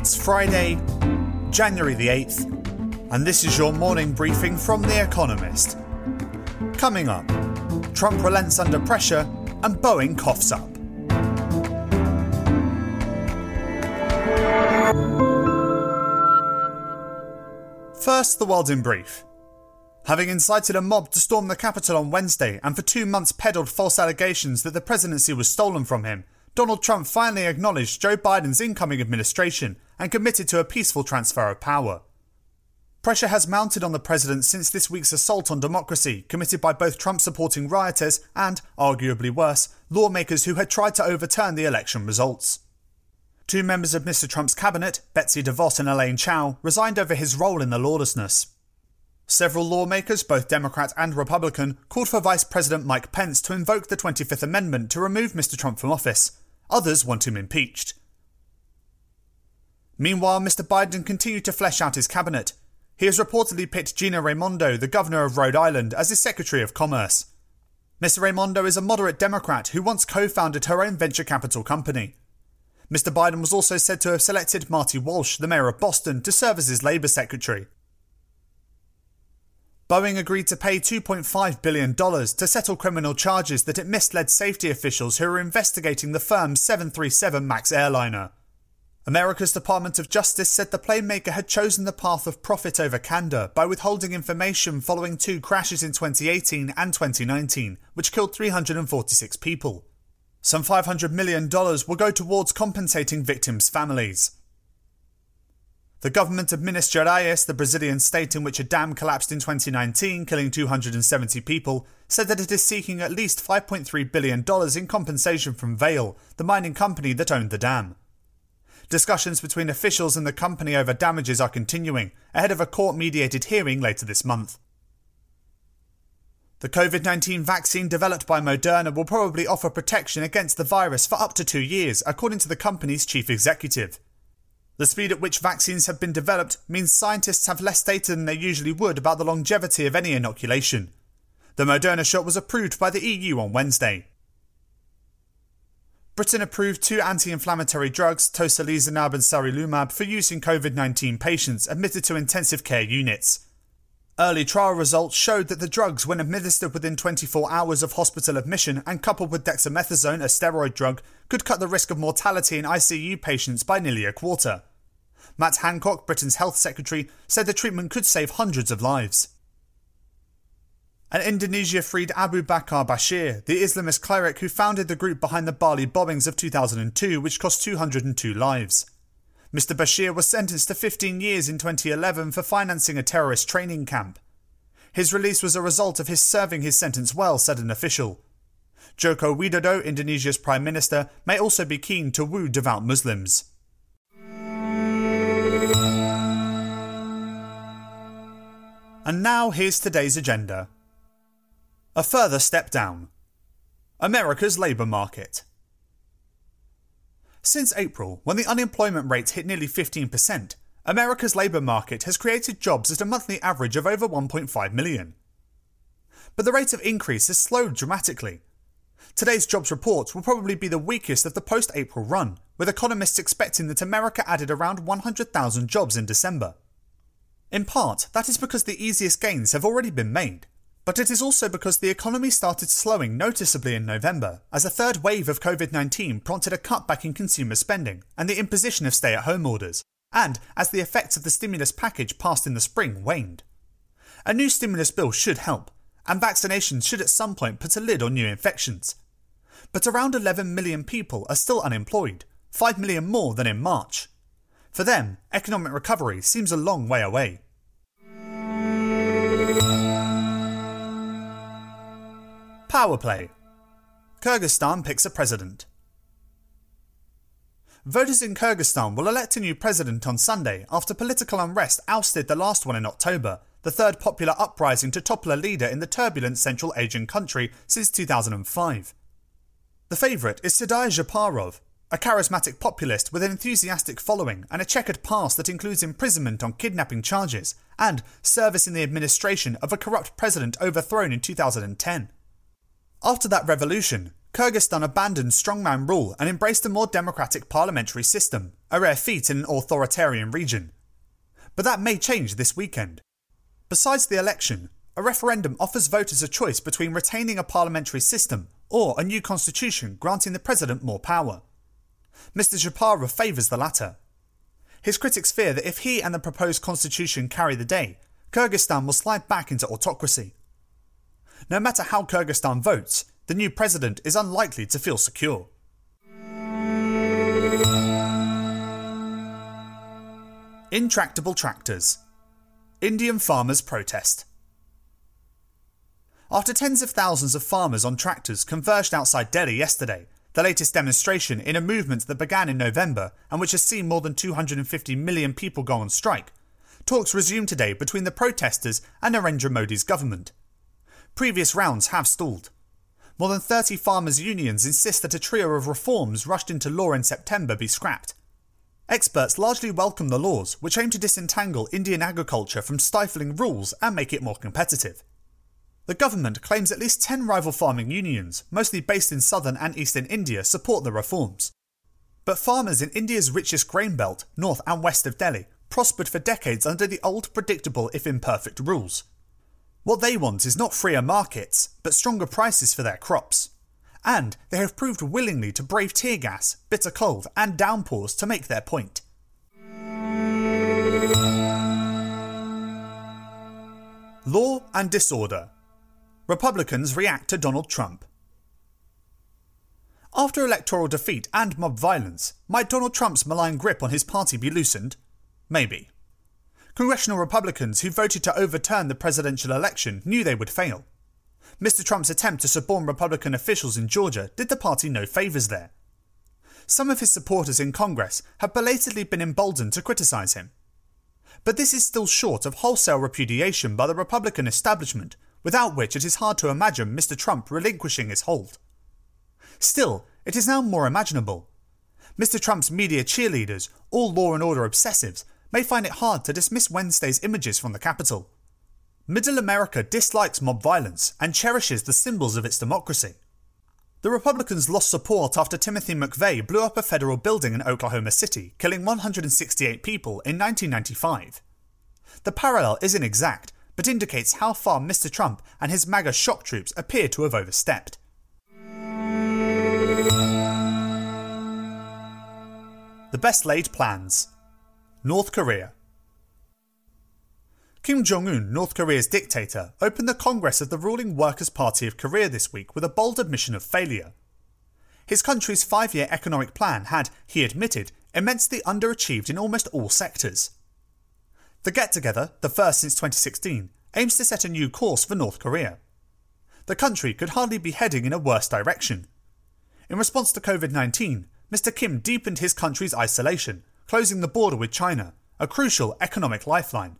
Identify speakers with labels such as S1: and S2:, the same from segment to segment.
S1: It's Friday, January the 8th, and this is your morning briefing from The Economist. Coming up, Trump relents under pressure and Boeing coughs up. First, the world in brief. Having incited a mob to storm the Capitol on Wednesday and for two months peddled false allegations that the presidency was stolen from him, Donald Trump finally acknowledged Joe Biden's incoming administration and committed to a peaceful transfer of power. Pressure has mounted on the president since this week's assault on democracy, committed by both Trump supporting rioters and, arguably worse, lawmakers who had tried to overturn the election results. Two members of Mr. Trump's cabinet, Betsy DeVos and Elaine Chao, resigned over his role in the lawlessness. Several lawmakers, both Democrat and Republican, called for Vice President Mike Pence to invoke the 25th Amendment to remove Mr. Trump from office. Others want him impeached. Meanwhile, Mr. Biden continued to flesh out his cabinet. He has reportedly picked Gina Raimondo, the governor of Rhode Island, as his Secretary of Commerce. Ms. Raimondo is a moderate Democrat who once co founded her own venture capital company. Mr. Biden was also said to have selected Marty Walsh, the mayor of Boston, to serve as his Labour Secretary. Boeing agreed to pay $2.5 billion to settle criminal charges that it misled safety officials who were investigating the firm's 737 MAX airliner. America's Department of Justice said the plane maker had chosen the path of profit over candour by withholding information following two crashes in 2018 and 2019, which killed 346 people. Some $500 million will go towards compensating victims' families. The government of Minas Gerais, the Brazilian state in which a dam collapsed in 2019, killing 270 people, said that it is seeking at least $5.3 billion in compensation from Vale, the mining company that owned the dam. Discussions between officials and the company over damages are continuing, ahead of a court mediated hearing later this month. The COVID 19 vaccine developed by Moderna will probably offer protection against the virus for up to two years, according to the company's chief executive. The speed at which vaccines have been developed means scientists have less data than they usually would about the longevity of any inoculation. The Moderna shot was approved by the EU on Wednesday. Britain approved two anti-inflammatory drugs, tocilizumab and sarilumab, for use in COVID-19 patients admitted to intensive care units. Early trial results showed that the drugs, when administered within 24 hours of hospital admission and coupled with dexamethasone, a steroid drug, could cut the risk of mortality in ICU patients by nearly a quarter. Matt Hancock, Britain's health secretary, said the treatment could save hundreds of lives. And Indonesia freed Abu Bakar Bashir, the Islamist cleric who founded the group behind the Bali bombings of 2002, which cost 202 lives. Mr. Bashir was sentenced to 15 years in 2011 for financing a terrorist training camp. His release was a result of his serving his sentence well, said an official. Joko Widodo, Indonesia's prime minister, may also be keen to woo devout Muslims. And now here's today's agenda. A further step down. America's labour market. Since April, when the unemployment rate hit nearly 15%, America's labour market has created jobs at a monthly average of over 1.5 million. But the rate of increase has slowed dramatically. Today's jobs report will probably be the weakest of the post April run, with economists expecting that America added around 100,000 jobs in December. In part, that is because the easiest gains have already been made, but it is also because the economy started slowing noticeably in November as a third wave of COVID 19 prompted a cutback in consumer spending and the imposition of stay at home orders, and as the effects of the stimulus package passed in the spring waned. A new stimulus bill should help, and vaccinations should at some point put a lid on new infections. But around 11 million people are still unemployed, 5 million more than in March. For them, economic recovery seems a long way away. Power play. Kyrgyzstan picks a president. Voters in Kyrgyzstan will elect a new president on Sunday after political unrest ousted the last one in October, the third popular uprising to topple a leader in the turbulent Central Asian country since 2005. The favourite is Sergei Zhaparov, a charismatic populist with an enthusiastic following and a checkered past that includes imprisonment on kidnapping charges and service in the administration of a corrupt president overthrown in 2010. After that revolution, Kyrgyzstan abandoned strongman rule and embraced a more democratic parliamentary system, a rare feat in an authoritarian region. But that may change this weekend. Besides the election, a referendum offers voters a choice between retaining a parliamentary system or a new constitution granting the president more power. Mr. Japarov favours the latter. His critics fear that if he and the proposed constitution carry the day, Kyrgyzstan will slide back into autocracy. No matter how Kyrgyzstan votes, the new president is unlikely to feel secure. Intractable tractors. Indian farmers protest. After tens of thousands of farmers on tractors converged outside Delhi yesterday, the latest demonstration in a movement that began in November and which has seen more than 250 million people go on strike, talks resumed today between the protesters and Narendra Modi's government. Previous rounds have stalled. More than 30 farmers' unions insist that a trio of reforms rushed into law in September be scrapped. Experts largely welcome the laws, which aim to disentangle Indian agriculture from stifling rules and make it more competitive. The government claims at least 10 rival farming unions, mostly based in southern and eastern India, support the reforms. But farmers in India's richest grain belt, north and west of Delhi, prospered for decades under the old, predictable, if imperfect, rules. What they want is not freer markets, but stronger prices for their crops. And they have proved willingly to brave tear gas, bitter cold, and downpours to make their point. Law and disorder Republicans react to Donald Trump. After electoral defeat and mob violence, might Donald Trump's malign grip on his party be loosened? Maybe. Congressional Republicans who voted to overturn the presidential election knew they would fail. Mr. Trump's attempt to suborn Republican officials in Georgia did the party no favours there. Some of his supporters in Congress have belatedly been emboldened to criticise him. But this is still short of wholesale repudiation by the Republican establishment without which it is hard to imagine Mr. Trump relinquishing his hold. Still, it is now more imaginable. Mr. Trump's media cheerleaders, all law and order obsessives, may find it hard to dismiss Wednesday's images from the Capitol. Middle America dislikes mob violence and cherishes the symbols of its democracy. The Republicans lost support after Timothy McVeigh blew up a federal building in Oklahoma City, killing 168 people in 1995. The parallel isn't exact, but indicates how far Mr. Trump and his MAGA shock troops appear to have overstepped. The best laid plans. North Korea. Kim Jong un, North Korea's dictator, opened the Congress of the ruling Workers' Party of Korea this week with a bold admission of failure. His country's five year economic plan had, he admitted, immensely underachieved in almost all sectors. The get together, the first since 2016, aims to set a new course for North Korea. The country could hardly be heading in a worse direction. In response to COVID 19, Mr. Kim deepened his country's isolation, closing the border with China, a crucial economic lifeline.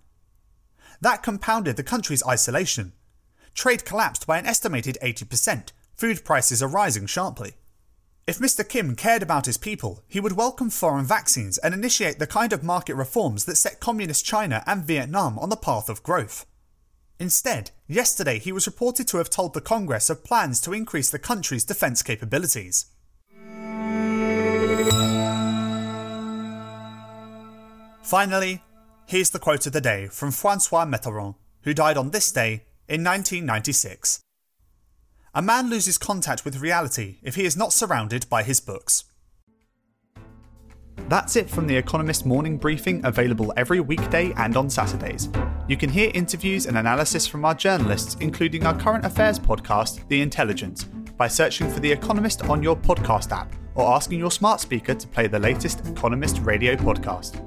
S1: That compounded the country's isolation. Trade collapsed by an estimated 80%, food prices are rising sharply. If Mr. Kim cared about his people, he would welcome foreign vaccines and initiate the kind of market reforms that set communist China and Vietnam on the path of growth. Instead, yesterday he was reported to have told the Congress of plans to increase the country's defence capabilities. Finally, here's the quote of the day from Francois Mitterrand, who died on this day in 1996. A man loses contact with reality if he is not surrounded by his books. That's it from the Economist morning briefing, available every weekday and on Saturdays. You can hear interviews and analysis from our journalists, including our current affairs podcast, The Intelligence, by searching for The Economist on your podcast app or asking your smart speaker to play the latest Economist radio podcast.